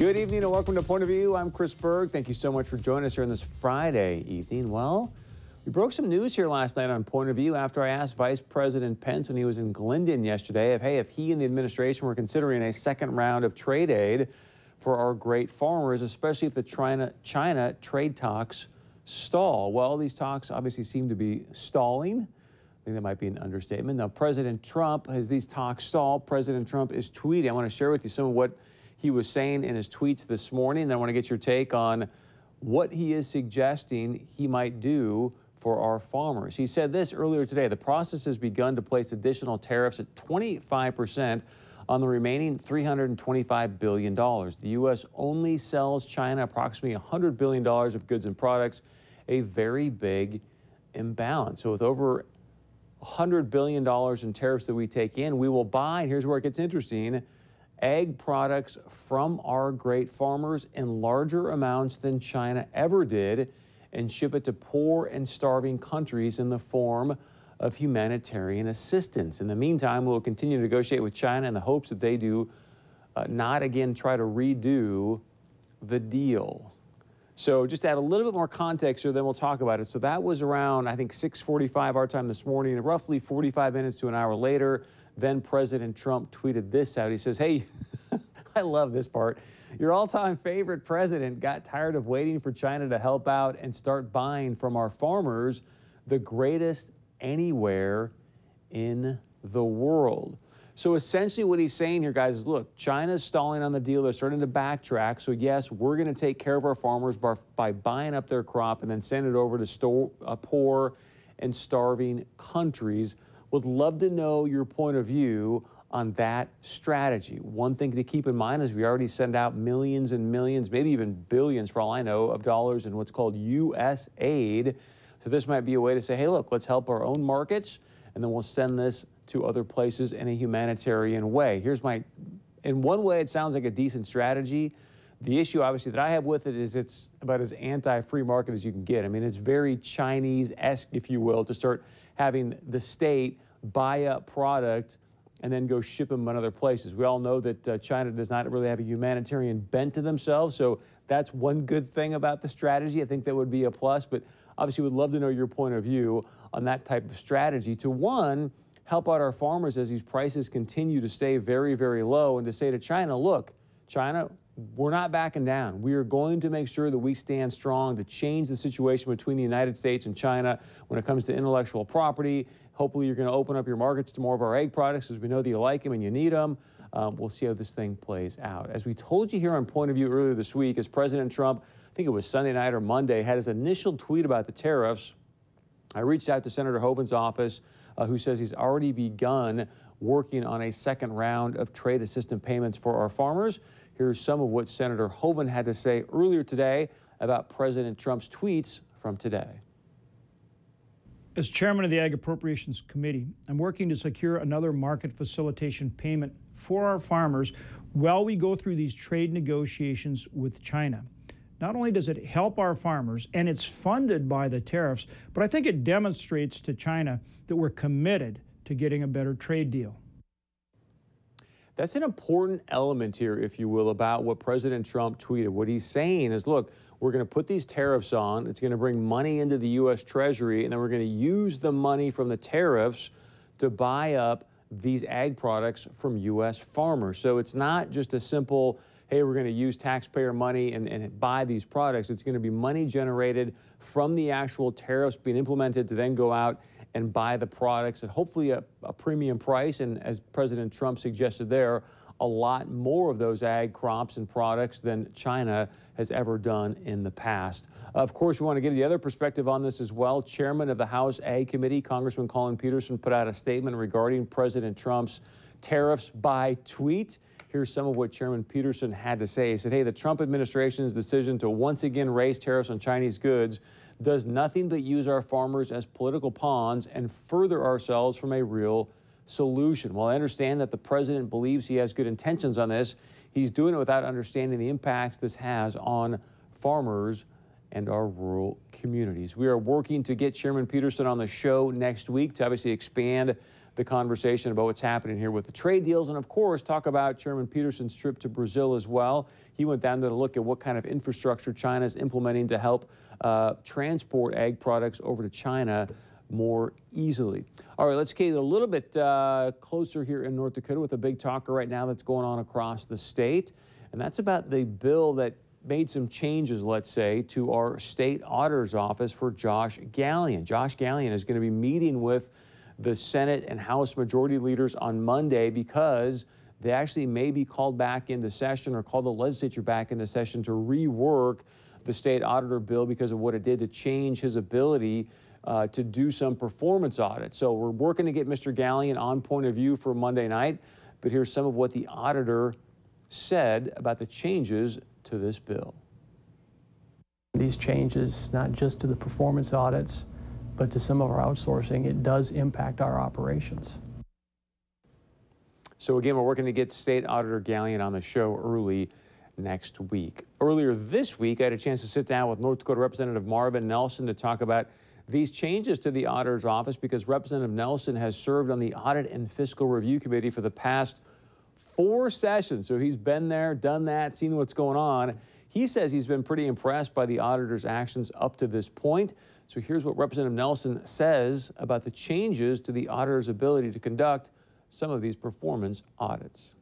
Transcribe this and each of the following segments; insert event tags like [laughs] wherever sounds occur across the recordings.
Good evening and welcome to Point of View. I'm Chris Berg. Thank you so much for joining us here on this Friday evening. Well, we broke some news here last night on Point of View after I asked Vice President Pence when he was in Glyndon yesterday if, hey, if he and the administration were considering a second round of trade aid for our great farmers, especially if the China, China trade talks stall. Well, these talks obviously seem to be stalling. I think that might be an understatement. Now, President Trump, as these talks stall, President Trump is tweeting. I want to share with you some of what he was saying in his tweets this morning. Then I want to get your take on what he is suggesting he might do for our farmers. He said this earlier today the process has begun to place additional tariffs at 25% on the remaining $325 billion. The U.S. only sells China approximately $100 billion of goods and products, a very big imbalance. So, with over $100 billion in tariffs that we take in, we will buy, and here's where it gets interesting ag products from our great farmers in larger amounts than China ever did and ship it to poor and starving countries in the form of humanitarian assistance. In the meantime, we'll continue to negotiate with China in the hopes that they do uh, not again try to redo the deal. So just to add a little bit more context here, then we'll talk about it. So that was around, I think, 6.45 our time this morning, roughly 45 minutes to an hour later. Then President Trump tweeted this out. He says, Hey, [laughs] I love this part. Your all time favorite president got tired of waiting for China to help out and start buying from our farmers, the greatest anywhere in the world. So essentially, what he's saying here, guys, is look, China's stalling on the deal. They're starting to backtrack. So, yes, we're going to take care of our farmers by, by buying up their crop and then send it over to store, uh, poor and starving countries would love to know your point of view on that strategy. One thing to keep in mind is we already send out millions and millions, maybe even billions for all I know, of dollars in what's called U.S. aid. So this might be a way to say, hey, look, let's help our own markets, and then we'll send this to other places in a humanitarian way. Here's my, in one way, it sounds like a decent strategy. The issue, obviously, that I have with it is it's about as anti free market as you can get. I mean, it's very Chinese esque, if you will, to start having the state buy up product and then go ship them in other places. We all know that uh, China does not really have a humanitarian bent to themselves, so that's one good thing about the strategy. I think that would be a plus, but obviously would love to know your point of view on that type of strategy to one, help out our farmers as these prices continue to stay very, very low and to say to China, look, China, we're not backing down. We are going to make sure that we stand strong to change the situation between the United States and China when it comes to intellectual property. Hopefully, you're going to open up your markets to more of our ag products as we know that you like them and you need them. Um, we'll see how this thing plays out. As we told you here on Point of View earlier this week, as President Trump, I think it was Sunday night or Monday, had his initial tweet about the tariffs, I reached out to Senator Hoeven's office, uh, who says he's already begun working on a second round of trade assistance payments for our farmers. Here's some of what Senator Hoeven had to say earlier today about President Trump's tweets from today. As chairman of the Ag Appropriations Committee, I'm working to secure another market facilitation payment for our farmers while we go through these trade negotiations with China. Not only does it help our farmers and it's funded by the tariffs, but I think it demonstrates to China that we're committed to getting a better trade deal. That's an important element here, if you will, about what President Trump tweeted. What he's saying is, look, we're going to put these tariffs on. It's going to bring money into the U.S. Treasury, and then we're going to use the money from the tariffs to buy up these ag products from U.S. farmers. So it's not just a simple, hey, we're going to use taxpayer money and, and buy these products. It's going to be money generated from the actual tariffs being implemented to then go out and buy the products at hopefully a, a premium price. And as President Trump suggested there, a lot more of those ag crops and products than China has ever done in the past. Of course, we want to give the other perspective on this as well. Chairman of the House Ag Committee, Congressman Collin Peterson, put out a statement regarding President Trump's tariffs by tweet. Here's some of what Chairman Peterson had to say. He said, Hey, the Trump administration's decision to once again raise tariffs on Chinese goods does nothing but use our farmers as political pawns and further ourselves from a real solution. While I understand that the president believes he has good intentions on this, he's doing it without understanding the impacts this has on farmers and our rural communities. We are working to get Chairman Peterson on the show next week to obviously expand the conversation about what's happening here with the trade deals, and of course, talk about Chairman Peterson's trip to Brazil as well. He went down there to look at what kind of infrastructure China is implementing to help uh, transport ag products over to China more easily. All right, let's get a little bit uh, closer here in North Dakota with a big talker right now that's going on across the state, and that's about the bill that made some changes, let's say, to our state auditor's office for Josh Gallion. Josh Gallion is going to be meeting with the Senate and House majority leaders on Monday because they actually may be called back into session or call the legislature back into session to rework the state auditor bill because of what it did to change his ability uh, to do some performance audits. So we're working to get Mr. Gallion on point of view for Monday night, but here's some of what the auditor said about the changes to this bill. These changes, not just to the performance audits, but to some of our outsourcing, it does impact our operations. So again, we're working to get State Auditor Gallion on the show early next week. Earlier this week, I had a chance to sit down with North Dakota Representative Marvin Nelson to talk about these changes to the auditor's office because Representative Nelson has served on the Audit and Fiscal Review Committee for the past four sessions. So he's been there, done that, seen what's going on. He says he's been pretty impressed by the auditor's actions up to this point. So here's what Representative Nelson says about the changes to the auditor's ability to conduct some of these performance audits.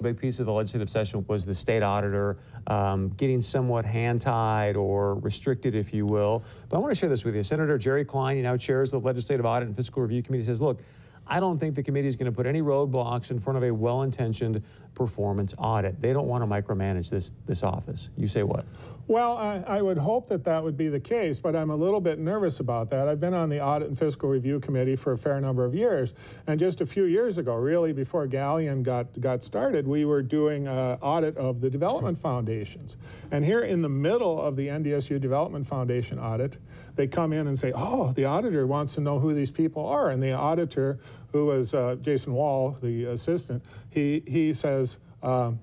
A big piece of the legislative session was the state auditor um, getting somewhat hand tied or restricted, if you will. But I want to share this with you. Senator Jerry Klein, you now chairs the Legislative Audit and Fiscal Review Committee, says, look, I don't think the committee is going to put any roadblocks in front of a well intentioned performance audit. They don't want to micromanage this, this office. You say what? Well, I, I, would hope that that would be the case, but I'm a little bit nervous about that. I've been on the Audit and Fiscal Review Committee for a fair number of years, and just a few years ago, really before Gallion got, got started, we were doing an audit of the development foundations. And here in the middle of the NDSU Development Foundation audit, they come in and say, oh, the auditor wants to know who these people are. And the auditor, who was uh, Jason Wall, the assistant, he, he says, um,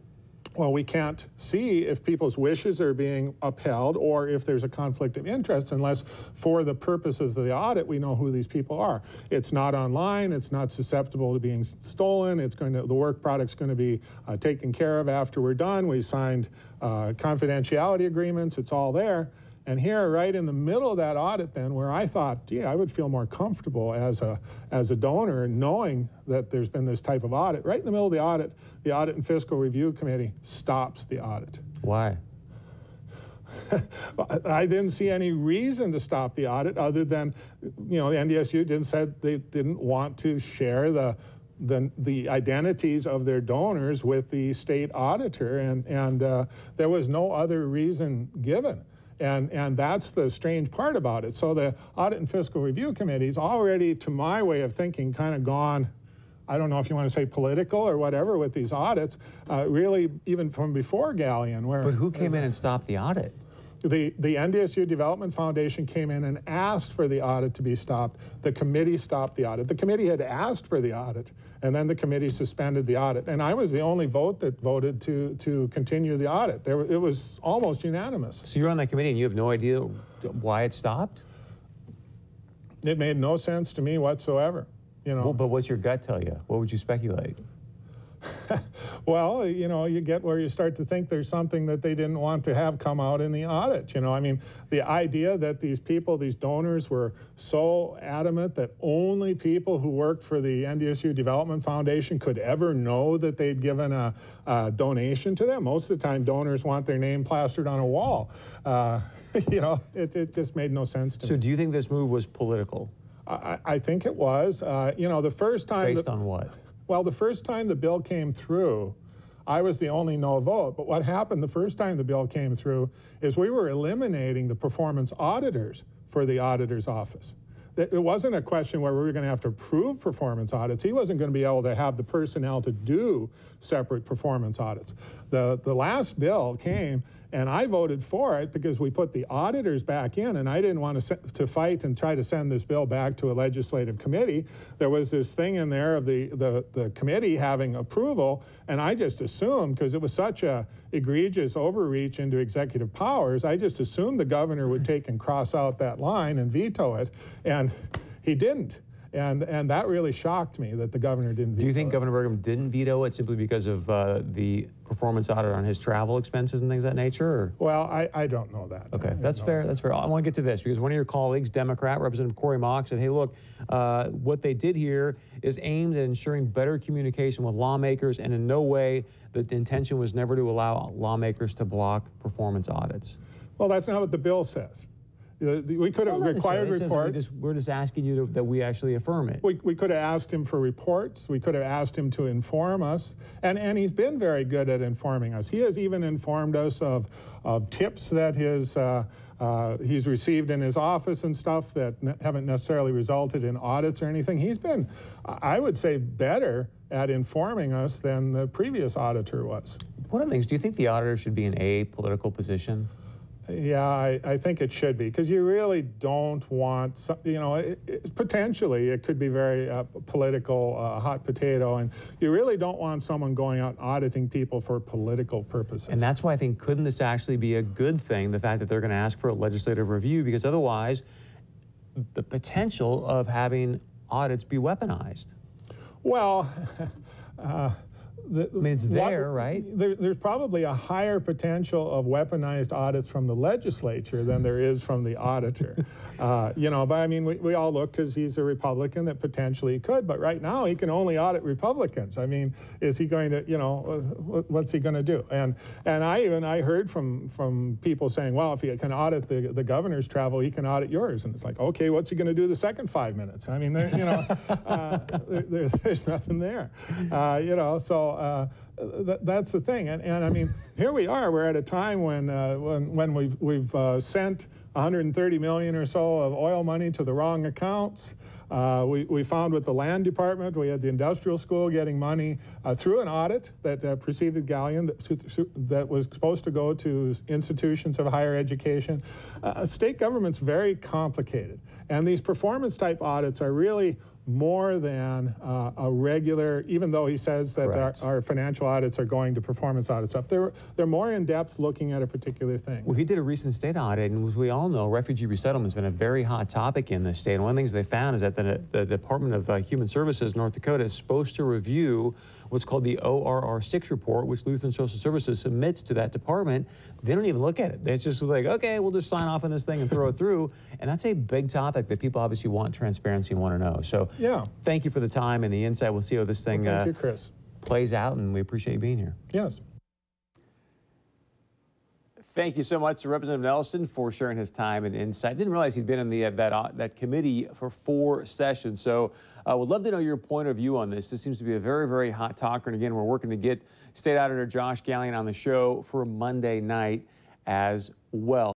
well, we can't see if people's wishes are being upheld or if there's a conflict of interest unless for the purposes of the audit we know who these people are. It's not online, it's not susceptible to being stolen, it's going to, the work product's going to be uh, taken care of after we're done. We signed uh, confidentiality agreements, it's all there. And here, right in the middle of that audit, then, where I thought, gee, I would feel more comfortable as a, as a donor knowing that there's been this type of audit, right in the middle of the audit, the Audit and Fiscal Review Committee stops the audit. Why? [laughs] I didn't see any reason to stop the audit other than, you know, the NDSU didn't said they didn't want to share the the, the identities of their donors with the state auditor, and, and uh, there was no other reason given. And, and that's the strange part about it. So the Audit and Fiscal Review Committee's already, to my way of thinking, kind of gone, I don't know if you want to say political or whatever with these audits, uh, really even from before Gallion. Where but who came in and stopped the audit? The, the NDSU Development Foundation came in and asked for the audit to be stopped. The committee stopped the audit. The committee had asked for the audit, and then the committee suspended the audit. And I was the only vote that voted to, to continue the audit. There, it was almost unanimous. So you're on that committee and you have no idea why it stopped? It made no sense to me whatsoever. You know. Well, but what's your gut tell you? What would you speculate? [laughs] well, you know, you get where you start to think there's something that they didn't want to have come out in the audit. You know, I mean, the idea that these people, these donors, were so adamant that only people who worked for the NDSU Development Foundation could ever know that they'd given a, a donation to them. Most of the time, donors want their name plastered on a wall. Uh, [laughs] you know, it, it just made no sense to so me. So, do you think this move was political? I, I think it was. Uh, you know, the first time. Based on what? Well, the first time the bill came through, I was the only no vote. But what happened the first time the bill came through is we were eliminating the performance auditors for the auditor's office. It wasn't a question where we were going to have to approve performance audits. He wasn't going to be able to have the personnel to do separate performance audits. The, the last bill came and I voted for it because we put the auditors back in, and I didn't want to, to fight and try to send this bill back to a legislative committee. There was this thing in there of the, the, the committee having approval, and I just assumed, because it was such a egregious overreach into executive powers, I just assumed the governor would take and cross out that line and veto it, and he didn't. And, and that really shocked me that the governor didn't Do you think it. Governor Burgum didn't veto it simply because of uh, the performance audit on his travel expenses and things of that nature? Or? Well, I, I don't know that. Okay, that's fair. that. That's fair. I want to get to this because one of your colleagues, Democrat Representative Corey Mock, said, "Hey, look, uh, what they did here is aimed at ensuring better communication with lawmakers, and in no way the intention was never to allow lawmakers to block performance audits." Well, that's not what the bill says. The- We could have Well, required necessarily. It says that we reports. just- we're just asking you to, that we actually affirm it. We, we could have asked him for reports. We could have asked him to inform us. And, and he's been very good at informing us. He has even informed us of, of tips that his, uh, uh, he's received in his office and stuff that ne- haven't necessarily resulted in audits or anything. He's been, I would say, better at informing us than the previous auditor was. One of the things, do you think the auditor should be in a political position? Yeah, I, I think it should be because you really don't want, some, you know, it, it, potentially it could be very uh, political, uh, hot potato, and you really don't want someone going out auditing people for political purposes. And that's why I think couldn't this actually be a good thing, the fact that they're going to ask for a legislative review, because otherwise, the potential of having audits be weaponized. well, [laughs] uh, the, I mean, it's what- there, right? There, there's probably a higher potential of weaponized audits from the legislature than there is from the auditor. [laughs] uh, you know, but I mean, we, we all look because he's a Republican that potentially could, but right now he can only audit Republicans. I mean, is he going to, you know, uh, what's he going to do? And and I even I heard from from people saying, well, if he can audit the the governor's travel, he can audit yours. And it's like, okay, what's he going to do the second five minutes? I mean, there, you know, [laughs] uh, there, there- there's nothing there. Uh, you know, so uh, th- that's the thing. And, and I mean, [laughs] here we are. We're at a time when uh, when, when we've we've uh, sent 130 million or so of oil money to the wrong accounts. Uh, we, we found with the land department, we had the industrial school getting money uh, through an audit that uh, preceded Gallion that, that was supposed to go to institutions of higher education. Uh, state government's very complicated. And these performance type audits are really more than uh, a regular, even though he says that our, our financial audits are going to performance audit stuff, they're, they're more in depth looking at a particular thing. Well, he did a recent state audit, and as we all know, refugee resettlement has been a very hot topic in the state. And one of the things they found is that the, the Department of uh, Human Services, North Dakota, is supposed to review what's called the ORR6 report, which Lutheran Social Services submits to that department. They don't even look at it. It's just like, okay, we'll just sign off on this thing and throw it through. And that's a big topic that people obviously want transparency and want to know. So, Yeah. thank you for the time and the insight. We'll see how this thing Thank uh, you, Chris. plays out, and we appreciate you being here. Yes. Thank you so much to Representative Nelson for sharing his time and insight. Didn't realize he'd been in the uh, that uh, that committee for four sessions. So, uh, would love to know your point of view on this. This seems to be a very very hot talker. And again, we're working to get State Auditor Josh Gallion on the show for Monday night as well.